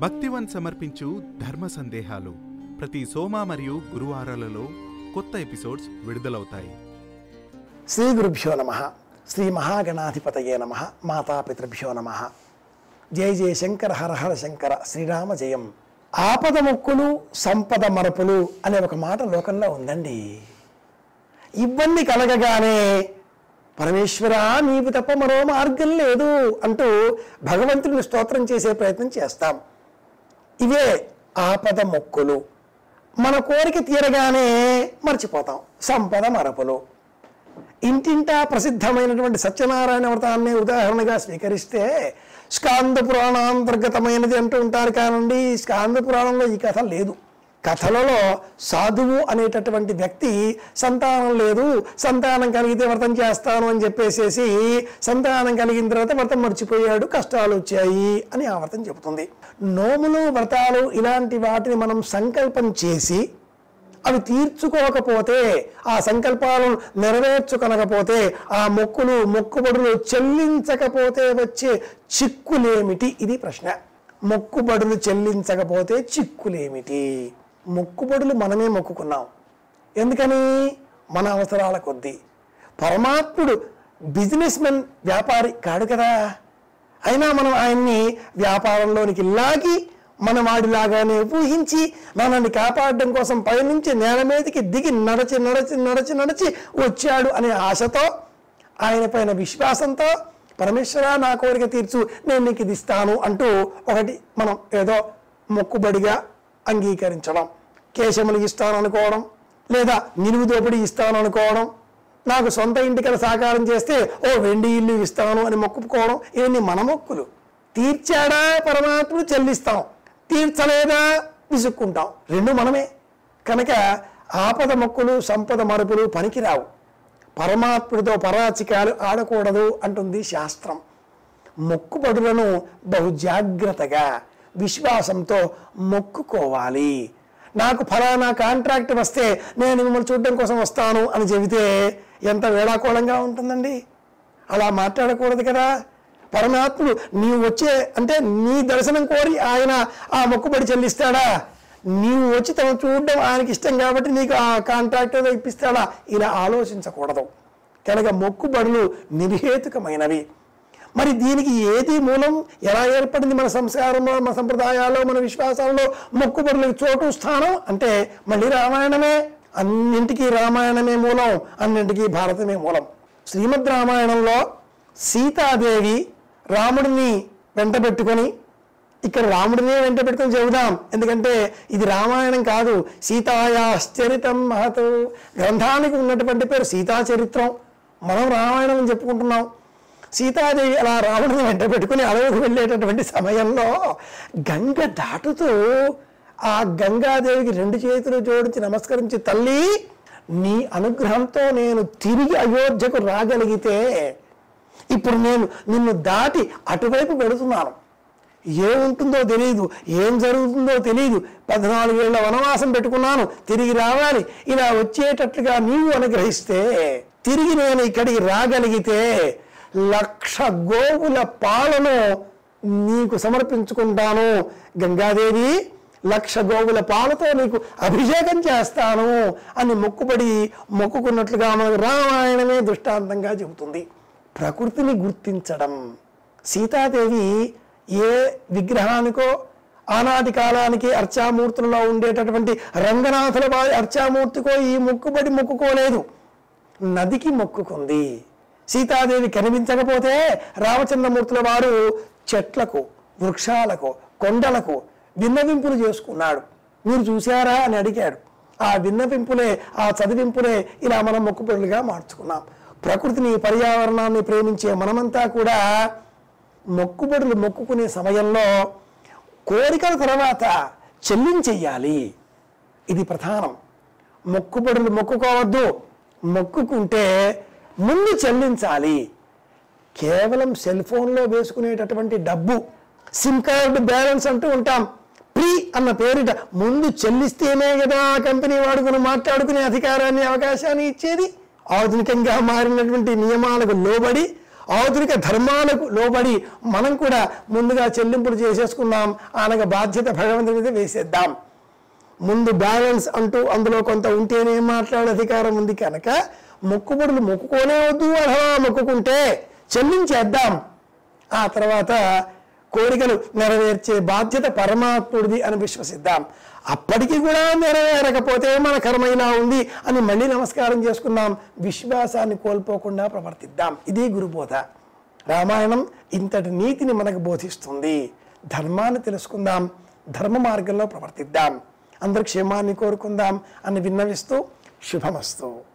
భక్తివన్ సమర్పించు ధర్మ సందేహాలు ప్రతి సోమ మరియు గురువారాలలో కొత్త ఎపిసోడ్స్ విడుదలవుతాయి. శ్రీ గురుభ్యో నమ. శ్రీ మహాగణాధిపతయే నమ. మాతాపితృభ్యో నమ. జయ జయ శంకర హర హర శంకర శ్రీరామ జయం. ఆపద మొక్కులు సంపద మరపులు అనే ఒక మాట లోకంలో ఉందండి. ఇబ్బంది కలగగానే పరమేశ్వర నీకు తప్ప మరో మార్గం లేదు అంటూ భగవంతుడిని స్తోత్రం చేసే ప్రయత్నం చేస్తాం. ఇవే ఆపద మొక్కులు. మన కోరిక తీరగానే మర్చిపోతాం. సంపద మరపులు. ఇంటింటా ప్రసిద్ధమైనటువంటి సత్యనారాయణ వ్రతాన్ని ఉదాహరణగా స్వీకరిస్తే స్కాంద పురాణాంతర్గతమైనది అంటూ ఉంటారు కానండి. స్కాంద పురాణంలో ఈ కథ లేదు. కథలలో సాధువు అనేటటువంటి వ్యక్తి సంతానం లేదు సంతానం కలిగితే వ్రతం చేస్తాను అని చెప్పేసేసి సంతానం కలిగిన తర్వాత వ్రతం మర్చిపోయాడు కష్టాలు వచ్చాయి అని ఆ వ్రతం చెబుతుంది. నోములు వ్రతాలు ఇలాంటి వాటిని మనం సంకల్పం చేసి అవి తీర్చుకోకపోతే ఆ సంకల్పాలను నెరవేర్చుకొనకపోతే ఆ మొక్కులు మొక్కుబడులు చెల్లించకపోతే వచ్చే చిక్కులేమిటి? ఇది ప్రశ్న. మొక్కుబడులు చెల్లించకపోతే చిక్కులేమిటి? మొక్కుబడులు మనమే మొక్కుకున్నాం. ఎందుకని? మన అవసరాల కొద్దీ. పరమాత్ముడు బిజినెస్ మెన్ వ్యాపారి కాడు కదా. అయినా మనం ఆయన్ని వ్యాపారంలోనికి లాగి మన వాడిలాగానే ఊహించి మనల్ని కాపాడడం కోసం పైనుంచి నేల మీదకి దిగి నడచి నడచి నడచి నడచి వచ్చాడు అనే ఆశతో ఆయన పైన విశ్వాసంతో పరమేశ్వర నా కోరిక తీర్చు నేను నీకు ఇది ఇస్తాను అంటూ ఒకటి మనం ఏదో మొక్కుబడిగా అంగీకరించడం కేశములు ఇస్తాను అనుకోవడం లేదా నిలువు దోపిడి ఇస్తాను అనుకోవడం నాకు సొంత ఇంటికల సహకారం చేస్తే ఓ వెండి ఇల్లు ఇస్తాను అని మొక్కుకోవడం ఇవన్నీ మన మొక్కులు. తీర్చాడా పరమాత్ముడు చెల్లిస్తాం తీర్చలేదా విసుక్కుంటాం. రెండు మనమే. కనుక ఆపద మొక్కులు సంపద మరుపులు పనికిరావు. పరమాత్ముడితో పరాచికాలు ఆడకూడదు అంటుంది శాస్త్రం. మొక్కుబడులను బహు జాగ్రత్తగా విశ్వాసంతో మొక్కుకోవాలి. నాకు ఫలానా కాంట్రాక్ట్ వస్తే నేను మిమ్మల్ని చూడడం కోసం వస్తాను అని చెబితే ఎంత వేళాకోళంగా ఉంటుందండి? అలా మాట్లాడకూడదు కదా. పరమాత్ముడు నీవు వచ్చే అంటే నీ దర్శనం కోరి ఆయన ఆ మొక్కుబడి చెల్లిస్తాడా? నీవు వచ్చి తను చూడడం ఆయనకి ఇష్టం కాబట్టి నీకు ఆ కాంట్రాక్ట్ ఏదో ఇప్పిస్తాడా? ఇలా ఆలోచించకూడదు. కనుక మొక్కుబడులు నిర్హేతుకమైనవి. మరి దీనికి ఏది మూలం? ఎలా ఏర్పడింది మన సంస్కారంలో మన సంప్రదాయాల్లో మన విశ్వాసాల్లో? మొక్కుబడులకు చోటు స్థానం? అంటే మళ్ళీ రామాయణమే. అన్నింటికీ రామాయణమే మూలం అన్నింటికీ భారతమే మూలం. శ్రీమద్ రామాయణంలో సీతాదేవి రాముడిని వెంటబెట్టుకొని ఇక్కడ రాముడినే వెంట పెట్టుకొని చెబుదాం. ఎందుకంటే ఇది రామాయణం కాదు. సీతాయాశ్చరితం మహతు. గ్రంథానికి ఉన్నటువంటి పేరు సీతాచరిత్రం. మనం రామాయణం అని చెప్పుకుంటున్నాం. సీతాదేవి అలా రావణుని వెంట పెట్టుకుని అడవికి వెళ్ళేటటువంటి సమయంలో గంగ దాటుతూ ఆ గంగాదేవికి రెండు చేతులు జోడించి నమస్కరించి తల్లి నీ అనుగ్రహంతో నేను తిరిగి అయోధ్యకు రాగలిగితే ఇప్పుడు నేను నిన్ను దాటి అటువైపు పెడుతున్నాను. ఏముంటుందో తెలియదు ఏం జరుగుతుందో తెలియదు పద్నాలుగేళ్ళ వనవాసం పెట్టుకున్నాను తిరిగి రావాలి. ఇలా వచ్చేటట్లుగా నీవు అనుగ్రహిస్తే తిరిగి నేను ఇక్కడికి రాగలిగితే లక్ష గోవుల పాలను నీకు సమర్పించుకుంటాను. గంగాదేవి లక్ష గోవుల పాలతో నీకు అభిషేకం చేస్తాను అని మొక్కుబడి మొక్కుకున్నట్లుగా మనకు రామాయణమే దృష్టాంతంగా చెబుతుంది. ప్రకృతిని గుర్తించడం. సీతాదేవి ఏ విగ్రహానికో ఆనాటి కాలానికి అర్చామూర్తులలో ఉండేటటువంటి రంగనాథుల వారి అర్చామూర్తికో ఈ మొక్కుబడి మొక్కుకోలేదు. నదికి మొక్కుకుంది. సీతాదేవి కనిపించకపోతే రామచంద్రమూర్తుల వారు చెట్లకు వృక్షాలకు కొండలకు విన్నవింపులు చేసుకున్నాడు. మీరు చూశారా అని అడిగాడు. ఆ విన్నవింపులే ఆ చదివింపులే ఇలా మనం మొక్కుబడులుగా మార్చుకున్నాం. ప్రకృతిని పర్యావరణాన్ని ప్రేమించే మనమంతా కూడా మొక్కుబడులు మొక్కుకునే సమయంలో కోరికల తర్వాత చెల్లించెయ్యాలి. ఇది ప్రధానం. మొక్కుబడులు మొక్కుకోవద్దు. మొక్కుకుంటే ముందు చెల్లించాలి. కేవలం సెల్ ఫోన్లో వేసుకునేటటువంటి డబ్బు సిమ్ కార్డు బ్యాలెన్స్ అంటూ ఉంటాం. ప్రీ అన్న పేరిట ముందు చెల్లిస్తేనే కదా ఆ కంపెనీ వాడుకుని మాట్లాడుకునే అధికారాన్ని అవకాశాన్ని ఇచ్చేది? ఆధునికంగా మారినటువంటి నియమాలకు లోబడి ఆధునిక ధర్మాలకు లోబడి మనం కూడా ముందుగా చెల్లింపులు చేసేసుకుందాం అనగా బాధ్యత భగవంతుడి మీద వేసేద్దాం. ముందు బ్యాలెన్స్ అంటూ అందులో కొంత ఉంటేనే మాట్లాడే అధికారం ఉంది కనుక మొక్కుబడులు మొక్కుకోనే వద్దు అలా మొక్కుకుంటే చెల్లించేద్దాం. ఆ తర్వాత కోరికలు నెరవేర్చే బాధ్యత పరమాత్ముడిది అని విశ్వసిద్దాం. అప్పటికి కూడా నెరవేరకపోతే మన కర్మైనా ఉంది అని మళ్ళీ నమస్కారం చేసుకుందాం. విశ్వాసాన్ని కోల్పోకుండా ప్రవర్తిద్దాం. ఇది గురుబోధ. రామాయణం ఇంతటి నీతిని మనకు బోధిస్తుంది. ధర్మాన్ని తెలుసుకుందాం. ధర్మ మార్గంలో ప్రవర్తిద్దాం. అందరి క్షేమాన్ని కోరుకుందాం అని విన్నవిస్తూ శుభమస్తు.